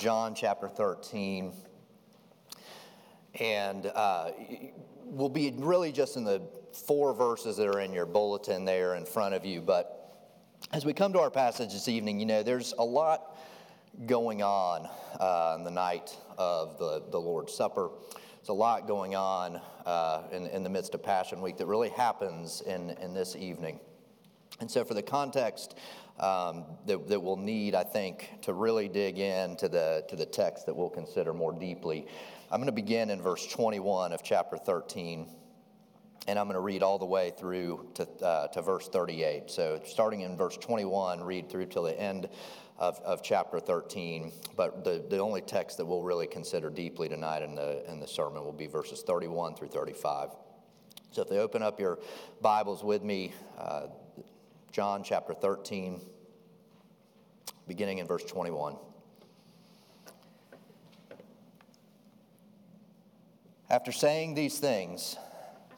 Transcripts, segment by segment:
John chapter 13. And uh, we'll be really just in the four verses that are in your bulletin there in front of you. But as we come to our passage this evening, you know, there's a lot going on uh, on the night of the, the Lord's Supper. There's a lot going on uh, in, in the midst of Passion Week that really happens in, in this evening. And so, for the context um, that, that we'll need, I think, to really dig into the, to the text that we'll consider more deeply, I'm going to begin in verse 21 of chapter 13, and I'm going to read all the way through to, uh, to verse 38. So, starting in verse 21, read through till the end of, of chapter 13. But the, the only text that we'll really consider deeply tonight in the, in the sermon will be verses 31 through 35. So, if they open up your Bibles with me, uh, John chapter 13, beginning in verse 21. After saying these things,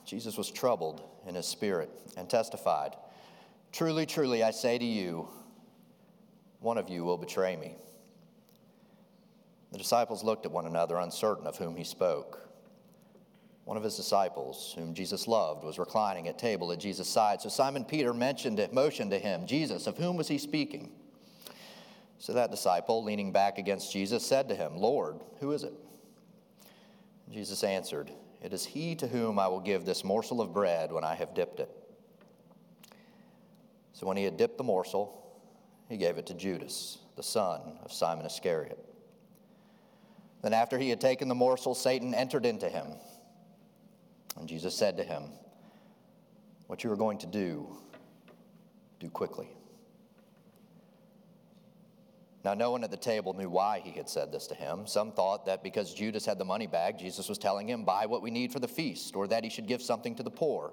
Jesus was troubled in his spirit and testified, Truly, truly, I say to you, one of you will betray me. The disciples looked at one another, uncertain of whom he spoke. One of his disciples, whom Jesus loved, was reclining at table at Jesus' side. So Simon Peter mentioned it, motioned to him, Jesus, of whom was he speaking? So that disciple, leaning back against Jesus, said to him, Lord, who is it? Jesus answered, It is he to whom I will give this morsel of bread when I have dipped it. So when he had dipped the morsel, he gave it to Judas, the son of Simon Iscariot. Then, after he had taken the morsel, Satan entered into him. And Jesus said to him, What you are going to do, do quickly. Now, no one at the table knew why he had said this to him. Some thought that because Judas had the money bag, Jesus was telling him, Buy what we need for the feast, or that he should give something to the poor.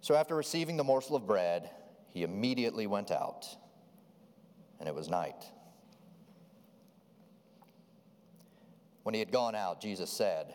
So, after receiving the morsel of bread, he immediately went out, and it was night. When he had gone out, Jesus said,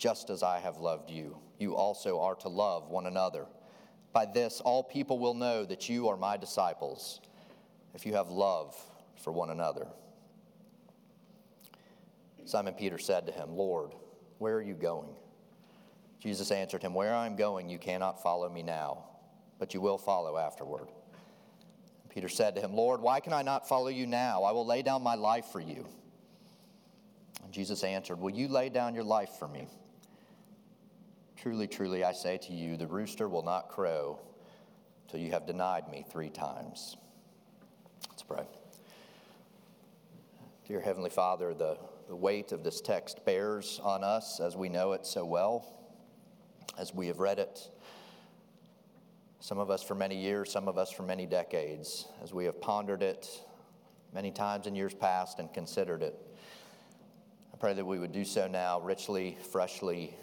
just as I have loved you you also are to love one another. By this, all people will know that you are my disciples, if you have love for one another. Simon Peter said to him, Lord, where are you going? Jesus answered him, Where I am going, you cannot follow me now, but you will follow afterward. Peter said to him, Lord, why can I not follow you now? I will lay down my life for you. And Jesus answered, Will you lay down your life for me? Truly, truly, I say to you, the rooster will not crow till you have denied me three times. Let's pray. Dear Heavenly Father, the, the weight of this text bears on us as we know it so well, as we have read it. Some of us for many years, some of us for many decades, as we have pondered it many times in years past and considered it. I pray that we would do so now richly, freshly,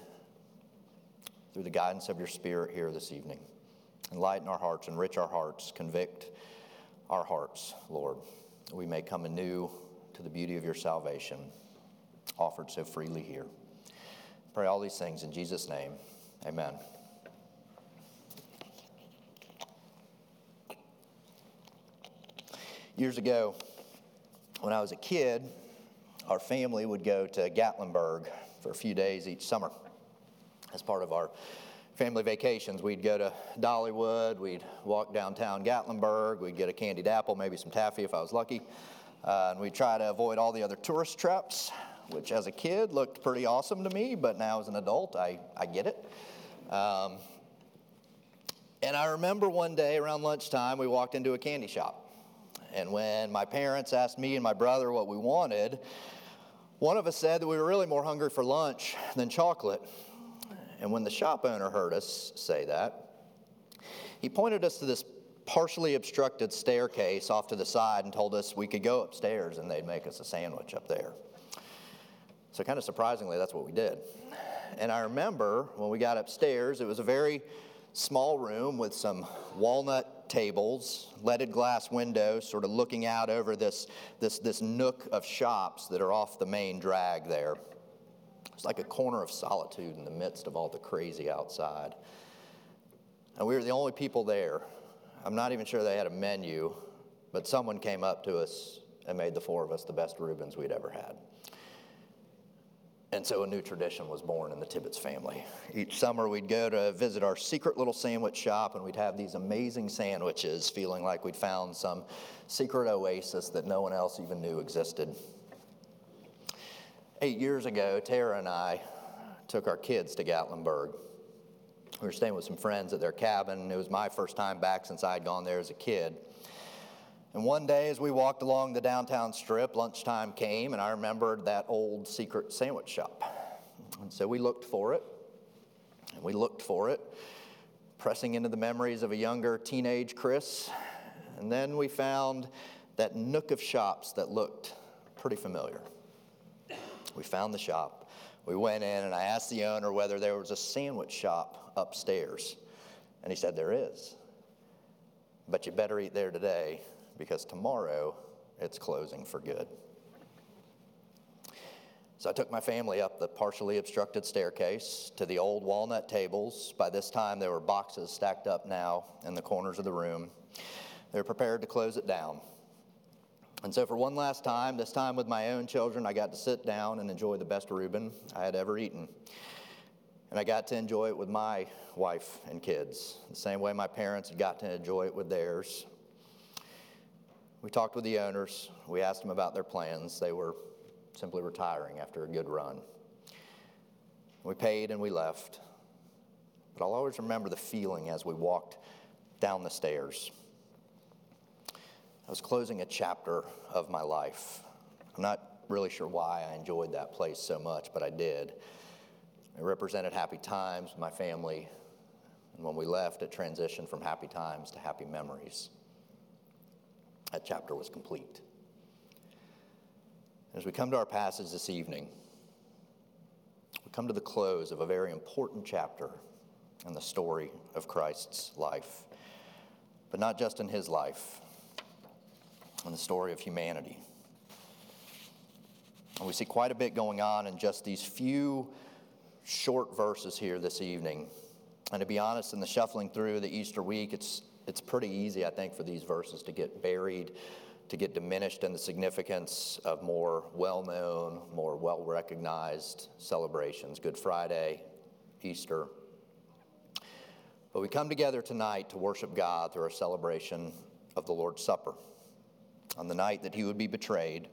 through the guidance of your Spirit here this evening. Enlighten our hearts, enrich our hearts, convict our hearts, Lord. We may come anew to the beauty of your salvation offered so freely here. Pray all these things in Jesus' name. Amen. Years ago, when I was a kid, our family would go to Gatlinburg for a few days each summer as part of our family vacations. We'd go to Dollywood, we'd walk downtown Gatlinburg, we'd get a candied apple, maybe some taffy if I was lucky, uh, and we'd try to avoid all the other tourist traps, which as a kid looked pretty awesome to me, but now as an adult, I, I get it. Um, and I remember one day around lunchtime, we walked into a candy shop. And when my parents asked me and my brother what we wanted, one of us said that we were really more hungry for lunch than chocolate. And when the shop owner heard us say that, he pointed us to this partially obstructed staircase off to the side and told us we could go upstairs and they'd make us a sandwich up there. So, kind of surprisingly, that's what we did. And I remember when we got upstairs, it was a very small room with some walnut tables, leaded glass windows, sort of looking out over this, this, this nook of shops that are off the main drag there. It's like a corner of solitude in the midst of all the crazy outside. And we were the only people there. I'm not even sure they had a menu, but someone came up to us and made the four of us the best Reubens we'd ever had. And so a new tradition was born in the Tibbetts family. Each summer we'd go to visit our secret little sandwich shop and we'd have these amazing sandwiches, feeling like we'd found some secret oasis that no one else even knew existed. Eight years ago, Tara and I took our kids to Gatlinburg. We were staying with some friends at their cabin. It was my first time back since I'd gone there as a kid. And one day, as we walked along the downtown strip, lunchtime came, and I remembered that old secret sandwich shop. And so we looked for it, and we looked for it, pressing into the memories of a younger teenage Chris. And then we found that nook of shops that looked pretty familiar. We found the shop. We went in and I asked the owner whether there was a sandwich shop upstairs. And he said, There is. But you better eat there today because tomorrow it's closing for good. So I took my family up the partially obstructed staircase to the old walnut tables. By this time, there were boxes stacked up now in the corners of the room. They were prepared to close it down. And so, for one last time, this time with my own children, I got to sit down and enjoy the best Reuben I had ever eaten. And I got to enjoy it with my wife and kids, the same way my parents had got to enjoy it with theirs. We talked with the owners. We asked them about their plans. They were simply retiring after a good run. We paid and we left. But I'll always remember the feeling as we walked down the stairs. I was closing a chapter of my life. I'm not really sure why I enjoyed that place so much, but I did. It represented happy times with my family. And when we left, it transitioned from happy times to happy memories. That chapter was complete. As we come to our passage this evening, we come to the close of a very important chapter in the story of Christ's life, but not just in his life in the story of humanity. And we see quite a bit going on in just these few short verses here this evening. And to be honest, in the shuffling through the Easter week, it's, it's pretty easy, I think, for these verses to get buried, to get diminished in the significance of more well known, more well recognized celebrations Good Friday, Easter. But we come together tonight to worship God through our celebration of the Lord's Supper on the night that he would be betrayed.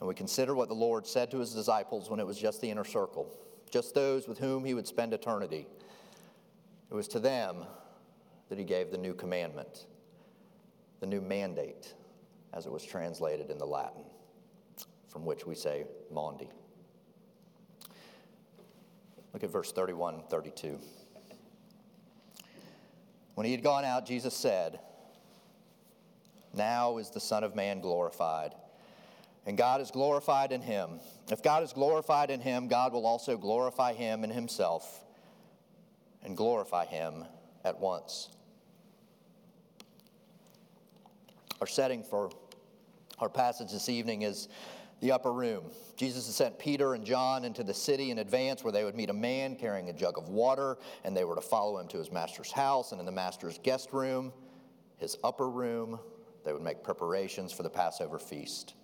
And we consider what the Lord said to his disciples when it was just the inner circle, just those with whom he would spend eternity. It was to them that he gave the new commandment, the new mandate, as it was translated in the Latin, from which we say Maundy. Look at verse 31 32. When he had gone out, Jesus said, now is the Son of Man glorified. And God is glorified in him. If God is glorified in him, God will also glorify him in himself and glorify him at once. Our setting for our passage this evening is the upper room. Jesus had sent Peter and John into the city in advance where they would meet a man carrying a jug of water, and they were to follow him to his master's house. And in the master's guest room, his upper room, they would make preparations for the Passover feast.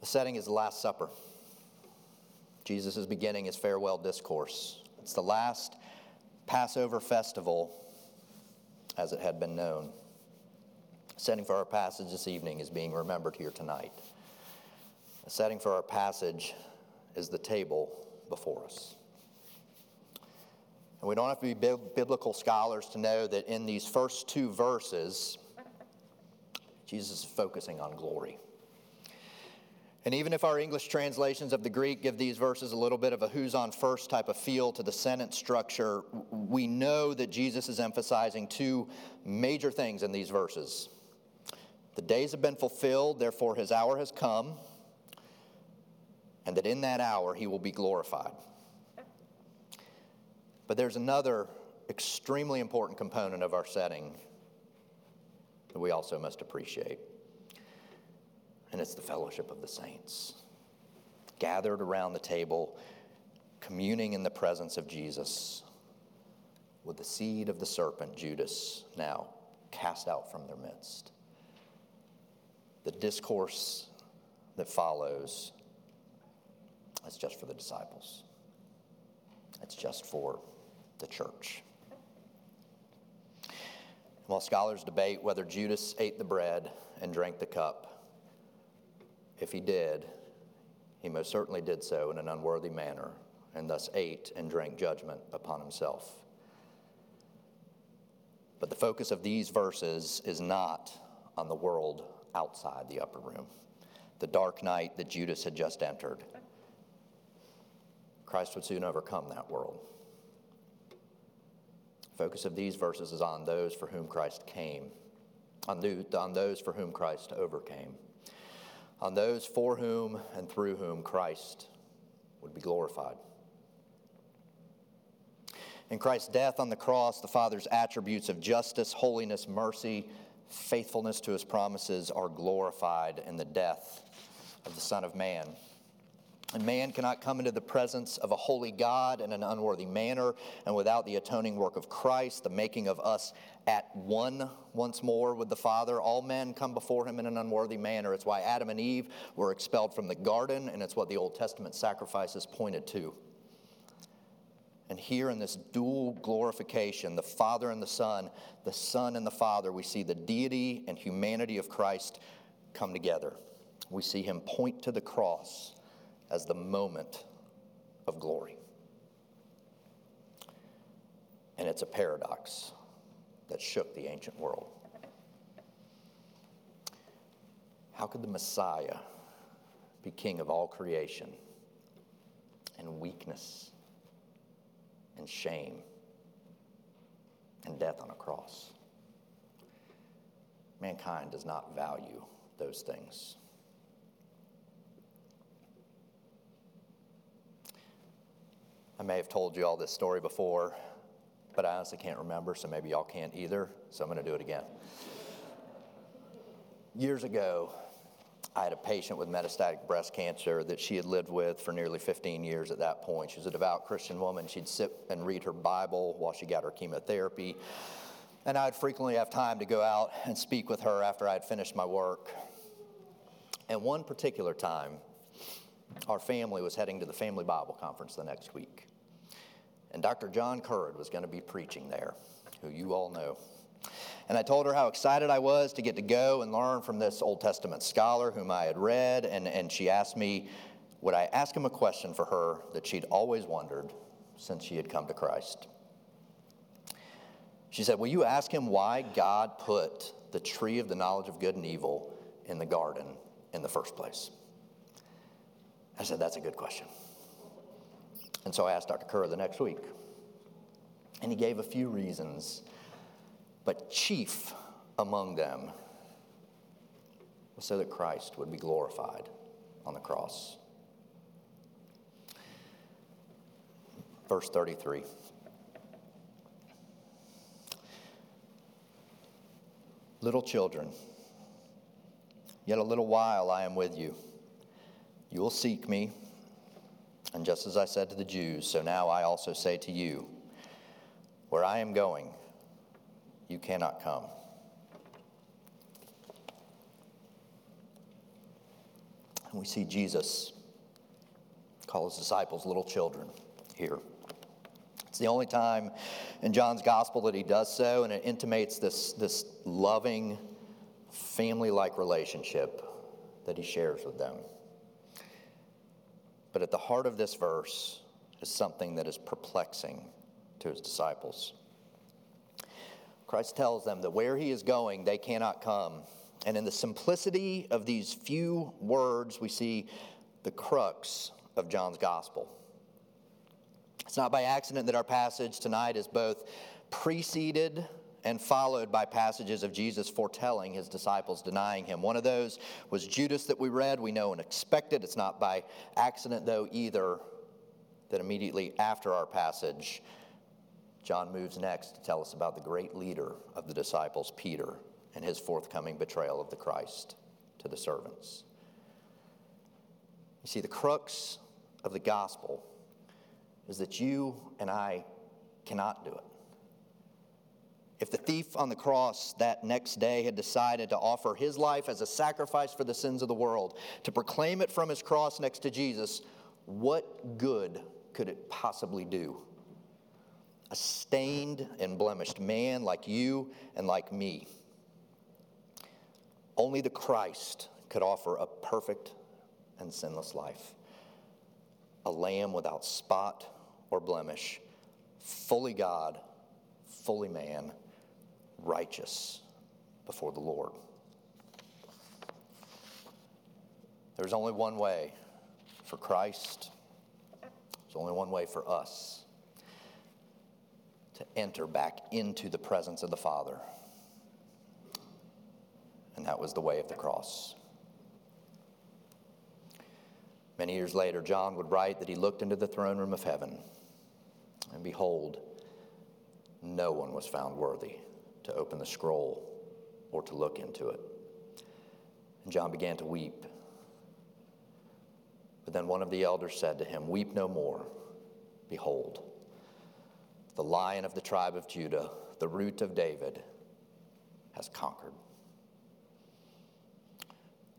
The setting is the Last Supper. Jesus is beginning his farewell discourse. It's the last Passover festival as it had been known. The setting for our passage this evening is being remembered here tonight. The setting for our passage is the table before us. And we don't have to be biblical scholars to know that in these first two verses, Jesus is focusing on glory. And even if our English translations of the Greek give these verses a little bit of a who's on first type of feel to the sentence structure, we know that Jesus is emphasizing two major things in these verses. The days have been fulfilled, therefore his hour has come. and that in that hour he will be glorified. But there's another extremely important component of our setting that we also must appreciate, and it's the fellowship of the saints. Gathered around the table, communing in the presence of Jesus, with the seed of the serpent, Judas, now cast out from their midst. The discourse that follows is just for the disciples, it's just for the church. While scholars debate whether Judas ate the bread and drank the cup, if he did, he most certainly did so in an unworthy manner and thus ate and drank judgment upon himself. But the focus of these verses is not on the world outside the upper room, the dark night that Judas had just entered. Christ would soon overcome that world. Focus of these verses is on those for whom Christ came, on, on those for whom Christ overcame, on those for whom and through whom Christ would be glorified. In Christ's death on the cross, the Father's attributes of justice, holiness, mercy, faithfulness to his promises are glorified in the death of the Son of Man. And man cannot come into the presence of a holy God in an unworthy manner, and without the atoning work of Christ, the making of us at one once more with the Father, all men come before him in an unworthy manner. It's why Adam and Eve were expelled from the garden, and it's what the Old Testament sacrifices pointed to. And here in this dual glorification, the Father and the Son, the Son and the Father, we see the deity and humanity of Christ come together. We see him point to the cross as the moment of glory. And it's a paradox that shook the ancient world. How could the Messiah be king of all creation and weakness? and shame and death on a cross. Mankind does not value those things. I may have told you all this story before, but I honestly can't remember, so maybe y'all can't either, so I'm going to do it again. Years ago, I had a patient with metastatic breast cancer that she had lived with for nearly 15 years at that point. She was a devout Christian woman. She'd sit and read her Bible while she got her chemotherapy. And I'd frequently have time to go out and speak with her after I'd finished my work. And one particular time, our family was heading to the Family Bible Conference the next week. And Dr. John Currid was going to be preaching there, who you all know. And I told her how excited I was to get to go and learn from this Old Testament scholar whom I had read. And, and she asked me, would I ask him a question for her that she'd always wondered since she had come to Christ? She said, Will you ask him why God put the tree of the knowledge of good and evil in the garden in the first place? I said, That's a good question. And so I asked Dr. Kerr the next week. And he gave a few reasons but chief among them was so that Christ would be glorified on the cross. Verse 33. Little children, yet a little while I am with you. You will seek me, and just as I said to the Jews, so now I also say to you, where I am going, you cannot come. And we see Jesus call his disciples little children here. It's the only time in John's gospel that he does so, and it intimates this, this loving, family like relationship that he shares with them. But at the heart of this verse is something that is perplexing to his disciples. Christ tells them that where he is going, they cannot come. And in the simplicity of these few words, we see the crux of John's gospel. It's not by accident that our passage tonight is both preceded and followed by passages of Jesus foretelling his disciples denying him. One of those was Judas that we read. We know and expected. It's not by accident, though, either, that immediately after our passage, John moves next to tell us about the great leader of the disciples, Peter, and his forthcoming betrayal of the Christ to the servants. You see, the crux of the gospel is that you and I cannot do it. If the thief on the cross that next day had decided to offer his life as a sacrifice for the sins of the world, to proclaim it from his cross next to Jesus, what good could it possibly do? A stained and blemished man like you and like me. Only the Christ could offer a perfect and sinless life. A lamb without spot or blemish, fully God, fully man, righteous before the Lord. There's only one way for Christ, there's only one way for us to enter back into the presence of the Father. And that was the way of the cross. Many years later, John would write that he looked into the throne room of heaven, and behold, no one was found worthy to open the scroll or to look into it. And John began to weep. But then one of the elders said to him, Weep no more. Behold, the lion of the tribe of Judah, the root of David, has conquered.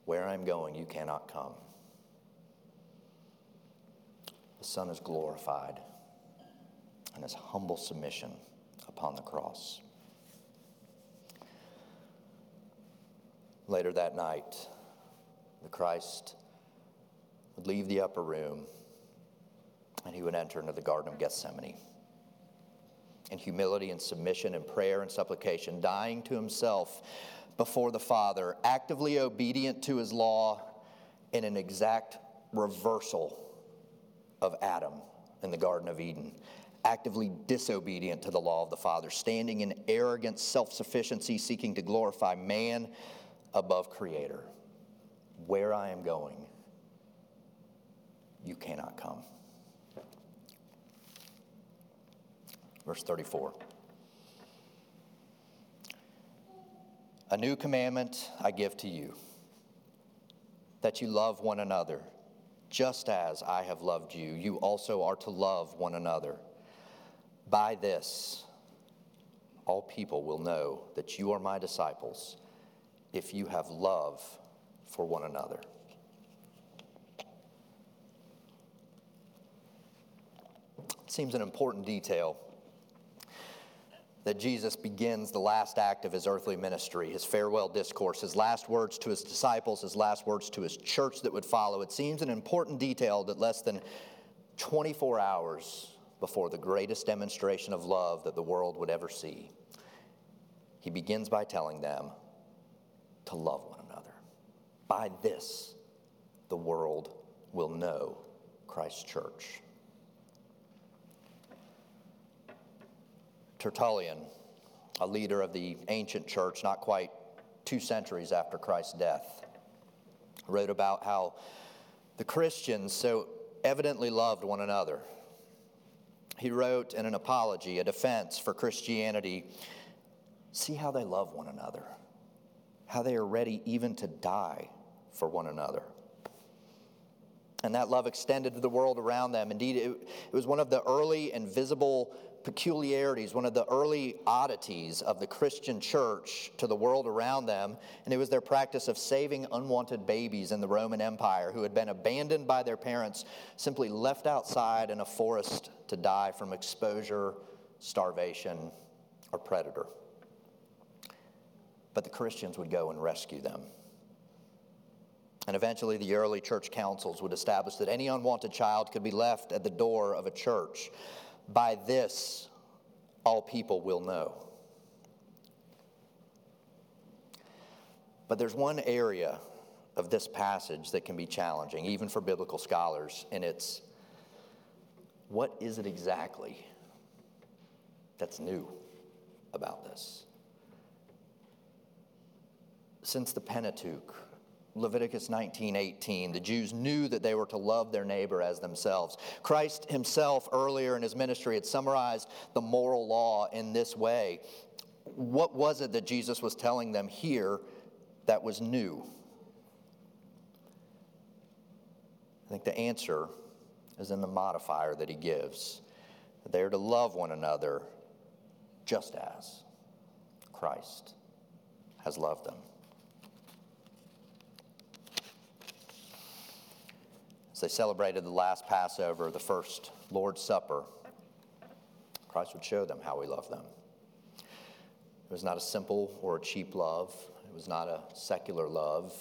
Where I am going, you cannot come. The Son is glorified and his humble submission upon the cross. Later that night, the Christ would leave the upper room and he would enter into the Garden of Gethsemane. In humility and submission and prayer and supplication, dying to himself before the Father, actively obedient to his law in an exact reversal of Adam in the Garden of Eden, actively disobedient to the law of the Father, standing in arrogant self sufficiency, seeking to glorify man above Creator. Where I am going, you cannot come. Verse 34. A new commandment I give to you that you love one another just as I have loved you, you also are to love one another. By this, all people will know that you are my disciples if you have love for one another. It seems an important detail that Jesus begins the last act of his earthly ministry, his farewell discourse, his last words to his disciples, his last words to his church that would follow. It seems an important detail that less than 24 hours before the greatest demonstration of love that the world would ever see, he begins by telling them to love one another. By this, the world will know Christ's church. Tertullian, a leader of the ancient church, not quite two centuries after Christ's death, wrote about how the Christians so evidently loved one another. He wrote in an apology, a defense for Christianity see how they love one another, how they are ready even to die for one another. And that love extended to the world around them. Indeed, it, it was one of the early and visible peculiarities, one of the early oddities of the Christian church to the world around them, and it was their practice of saving unwanted babies in the Roman Empire who had been abandoned by their parents, simply left outside in a forest to die from exposure, starvation, or predator. But the Christians would go and rescue them. And eventually, the early church councils would establish that any unwanted child could be left at the door of a church by this, all people will know. But there's one area of this passage that can be challenging, even for biblical scholars, and it's what is it exactly that's new about this? Since the Pentateuch, Leviticus 19:18, the Jews knew that they were to love their neighbor as themselves. Christ himself earlier in his ministry had summarized the moral law in this way. What was it that Jesus was telling them here that was new? I think the answer is in the modifier that he gives. They're to love one another just as Christ has loved them. As they celebrated the last Passover, the first Lord's Supper, Christ would show them how he loved them. It was not a simple or a cheap love. It was not a secular love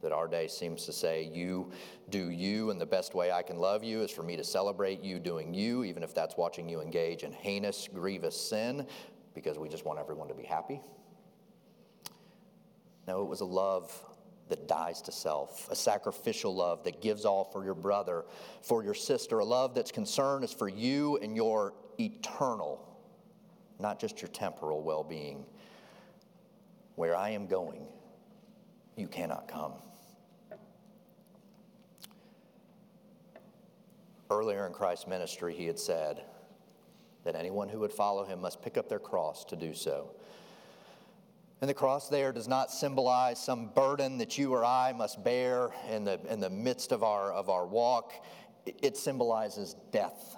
that our day seems to say, you do you, and the best way I can love you is for me to celebrate you doing you, even if that's watching you engage in heinous, grievous sin, because we just want everyone to be happy. No, it was a love that dies to self, a sacrificial love that gives all for your brother, for your sister, a love that's concern is for you and your eternal, not just your temporal well being. Where I am going, you cannot come. Earlier in Christ's ministry, he had said that anyone who would follow him must pick up their cross to do so. And the cross there does not symbolize some burden that you or I must bear in the, in the midst of our, of our walk. It symbolizes death.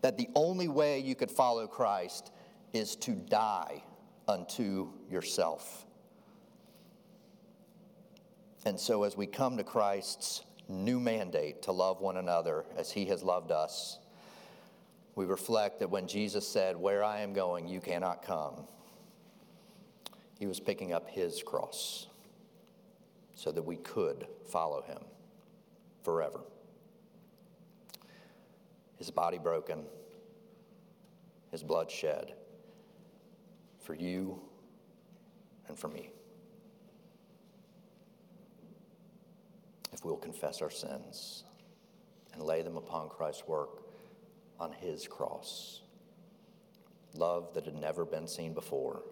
That the only way you could follow Christ is to die unto yourself. And so, as we come to Christ's new mandate to love one another as he has loved us, we reflect that when Jesus said, Where I am going, you cannot come, he was picking up his cross so that we could follow him forever. His body broken, his blood shed for you and for me. if we'll confess our sins and lay them upon Christ's work on his cross. Love that had never been seen before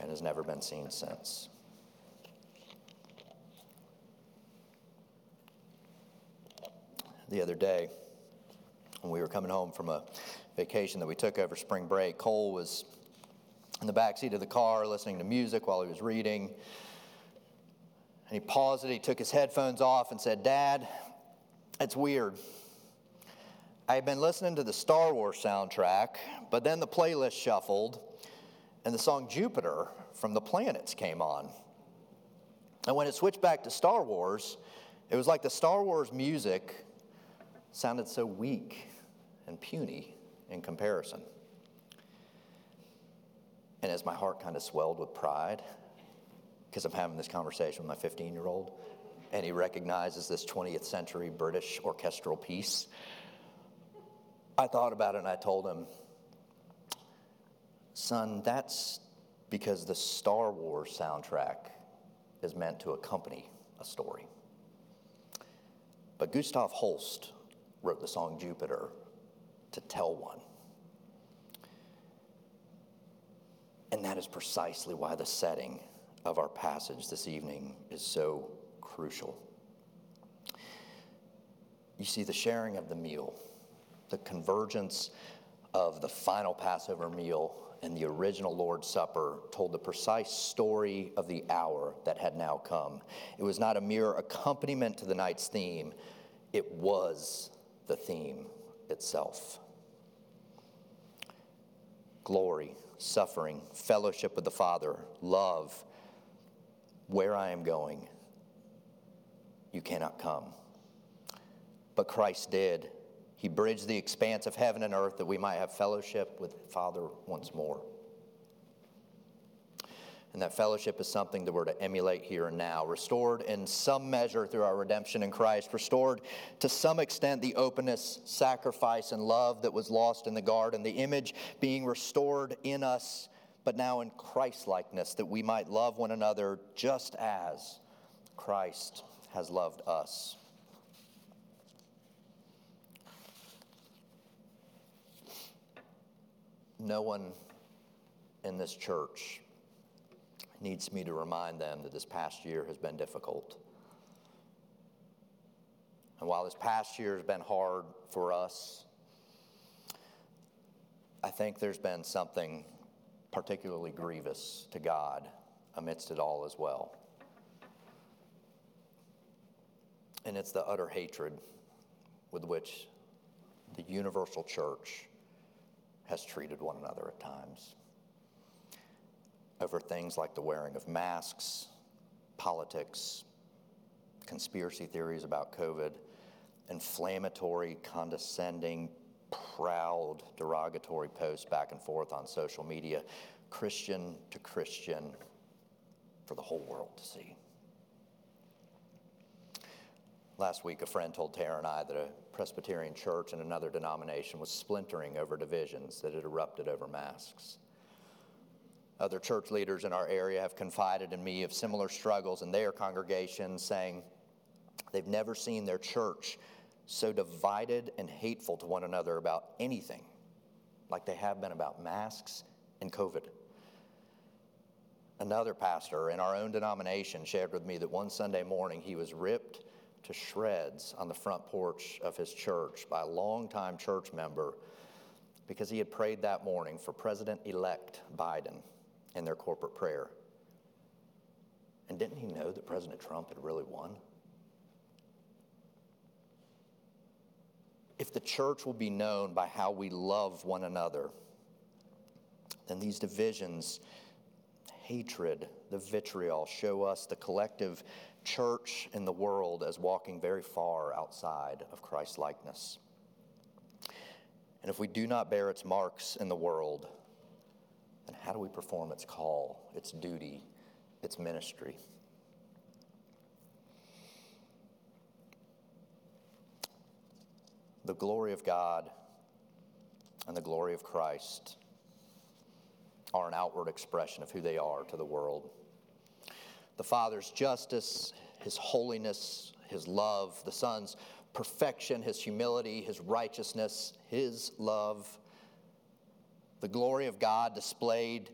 and has never been seen since. The other day, when we were coming home from a vacation that we took over spring break, Cole was in the back seat of the car listening to music while he was reading. And he paused it, he took his headphones off and said, Dad, it's weird. I had been listening to the Star Wars soundtrack, but then the playlist shuffled and the song Jupiter from the planets came on. And when it switched back to Star Wars, it was like the Star Wars music sounded so weak and puny in comparison. And as my heart kind of swelled with pride, because I'm having this conversation with my 15 year old, and he recognizes this 20th century British orchestral piece. I thought about it and I told him, son, that's because the Star Wars soundtrack is meant to accompany a story. But Gustav Holst wrote the song Jupiter to tell one. And that is precisely why the setting of our passage this evening is so crucial. You see, the sharing of the meal, the convergence of the final Passover meal and the original Lord's Supper told the precise story of the hour that had now come. It was not a mere accompaniment to the night's theme, it was the theme itself. Glory, suffering, fellowship with the Father, love, where I am going, you cannot come. But Christ did. He bridged the expanse of heaven and earth that we might have fellowship with Father once more. And that fellowship is something that we're to emulate here and now. Restored in some measure through our redemption in Christ, restored to some extent the openness, sacrifice, and love that was lost in the garden, the image being restored in us but now in Christ likeness, that we might love one another just as Christ has loved us. No one in this church needs me to remind them that this past year has been difficult. And while this past year has been hard for us, I think there's been something particularly grievous to God amidst it all as well. And it's the utter hatred with which the universal church has treated one another at times over things like the wearing of masks, politics, conspiracy theories about COVID, inflammatory, condescending, proud, derogatory posts back and forth on social media, Christian to Christian, for the whole world to see. Last week, a friend told Tara and I that a Presbyterian church in another denomination was splintering over divisions that had erupted over masks. Other church leaders in our area have confided in me of similar struggles in their congregations, saying they've never seen their church so divided and hateful to one another about anything like they have been about masks and COVID. Another pastor in our own denomination shared with me that one Sunday morning he was ripped to shreds on the front porch of his church by a longtime church member because he had prayed that morning for President elect Biden in their corporate prayer. And didn't he know that President Trump had really won? If the church will be known by how we love one another, then these divisions, hatred, the vitriol show us the collective church in the world as walking very far outside of Christ likeness. And if we do not bear its marks in the world, then how do we perform its call, its duty, its ministry? The glory of God and the glory of Christ are an outward expression of who they are to the world the Father's justice, his holiness, his love, the Son's perfection, his humility, his righteousness, his love, the glory of God displayed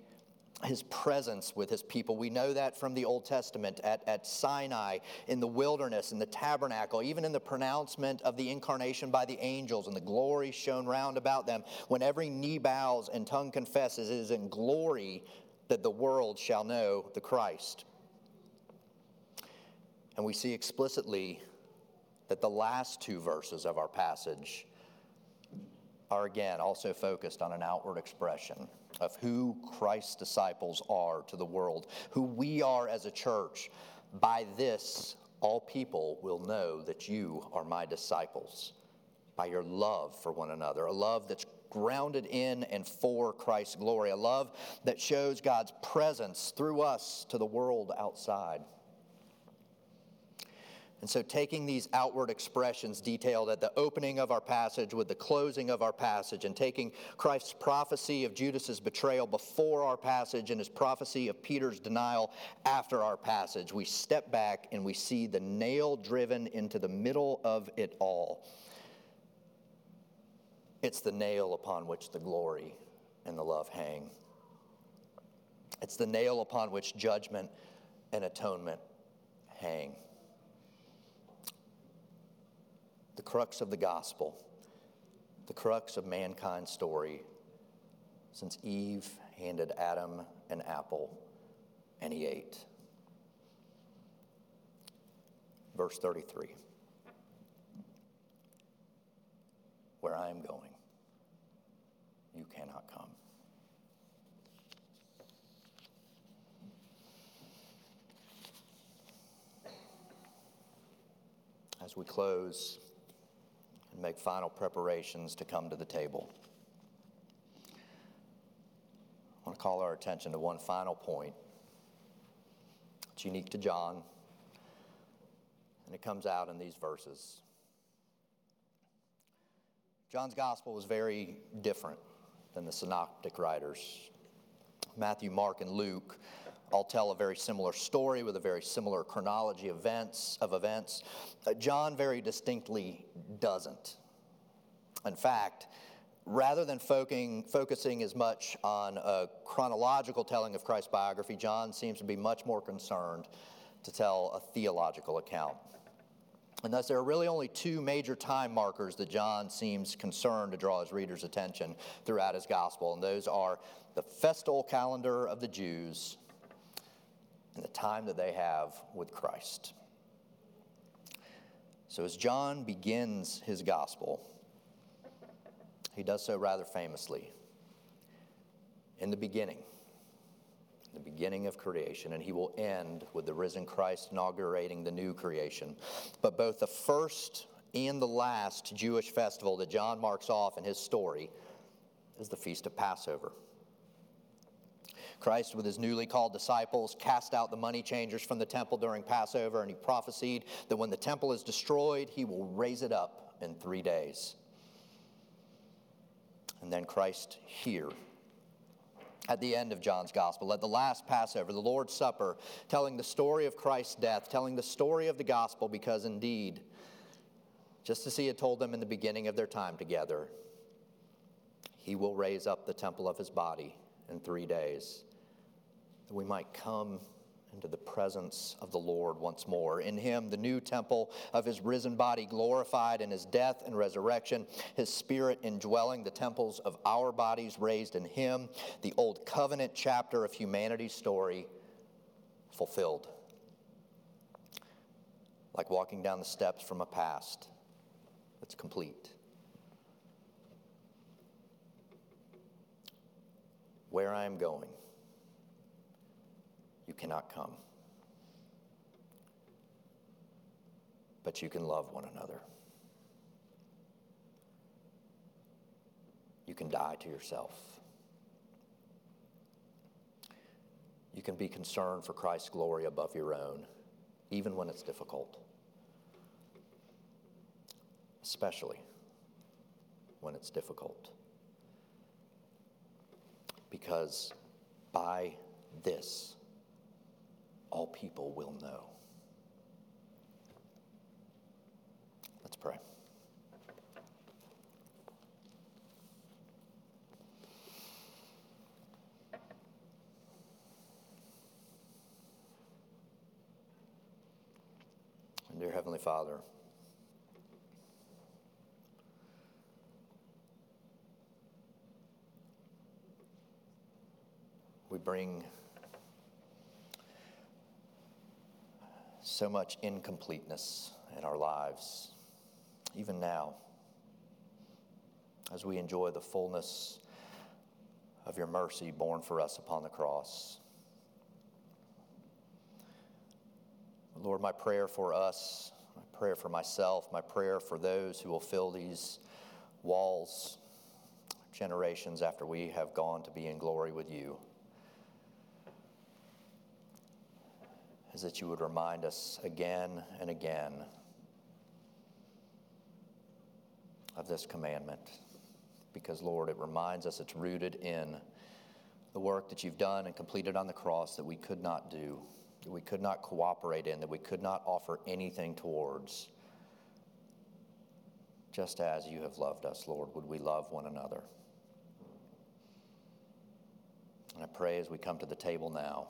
his presence with his people. We know that from the Old Testament at, at Sinai, in the wilderness, in the tabernacle, even in the pronouncement of the incarnation by the angels and the glory shown round about them. When every knee bows and tongue confesses, it is in glory that the world shall know the Christ. And we see explicitly that the last two verses of our passage are again also focused on an outward expression of who Christ's disciples are to the world, who we are as a church. By this, all people will know that you are my disciples, by your love for one another, a love that's grounded in and for Christ's glory, a love that shows God's presence through us to the world outside. And so, taking these outward expressions detailed at the opening of our passage with the closing of our passage, and taking Christ's prophecy of Judas's betrayal before our passage and his prophecy of Peter's denial after our passage, we step back and we see the nail driven into the middle of it all. It's the nail upon which the glory and the love hang. It's the nail upon which judgment and atonement hang. The crux of the gospel, the crux of mankind's story since Eve handed Adam an apple and he ate. Verse 33 Where I am going, you cannot come. As we close, make final preparations to come to the table. I want to call our attention to one final point. It's unique to John, and it comes out in these verses. John's gospel was very different than the synoptic writers. Matthew, Mark, and Luke all tell a very similar story with a very similar chronology events of events. Uh, John very distinctly doesn't. In fact, rather than focusing, focusing as much on a chronological telling of Christ's biography, John seems to be much more concerned to tell a theological account. And thus, there are really only two major time markers that John seems concerned to draw his readers' attention throughout his gospel, and those are the festal calendar of the Jews the time that they have with Christ. So, as John begins his gospel, he does so rather famously. In the beginning, the beginning of creation, and he will end with the risen Christ inaugurating the new creation. But both the first and the last Jewish festival that John marks off in his story is the Feast of Passover. Christ, with his newly called disciples, cast out the money changers from the temple during Passover, and he prophesied that when the temple is destroyed, he will raise it up in three days. And then Christ here at the end of John's gospel, at the last Passover, the Lord's Supper, telling the story of Christ's death, telling the story of the gospel, because indeed, just as he had told them in the beginning of their time together, he will raise up the temple of his body in three days, that we might come into the presence of the Lord once more. In him, the new temple of his risen body glorified in his death and resurrection, his spirit indwelling the temples of our bodies raised in him, the old covenant chapter of humanity's story fulfilled. Like walking down the steps from a past that's complete. Where I am going you cannot come. But you can love one another. You can die to yourself. You can be concerned for Christ's glory above your own, even when it's difficult, especially when it's difficult. Because by this, all people will know. Let's pray. And dear Heavenly Father, bring so much incompleteness in our lives, even now, as we enjoy the fullness of your mercy born for us upon the cross. Lord, my prayer for us, my prayer for myself, my prayer for those who will fill these walls generations after we have gone to be in glory with you. Is that you would remind us again and again of this commandment. Because, Lord, it reminds us it's rooted in the work that you've done and completed on the cross that we could not do, that we could not cooperate in, that we could not offer anything towards. Just as you have loved us, Lord, would we love one another. And I pray as we come to the table now.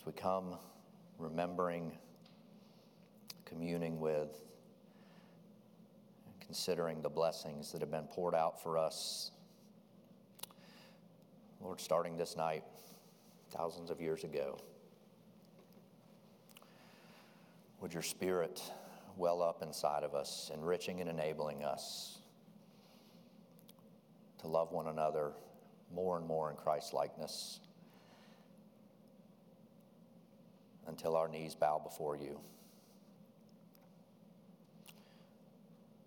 As we come remembering, communing with, considering the blessings that have been poured out for us. Lord, starting this night, thousands of years ago, would your spirit well up inside of us, enriching and enabling us to love one another more and more in Christ's likeness until our knees bow before you.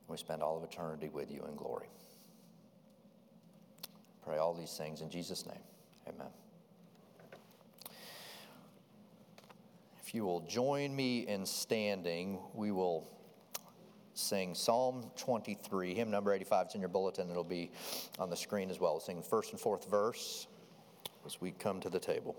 We spend all of eternity with you in glory. Pray all these things in Jesus' name. Amen. If you will join me in standing, we will sing Psalm 23, hymn number 85. It's in your bulletin. It'll be on the screen as well. We'll sing the first and fourth verse as we come to the table.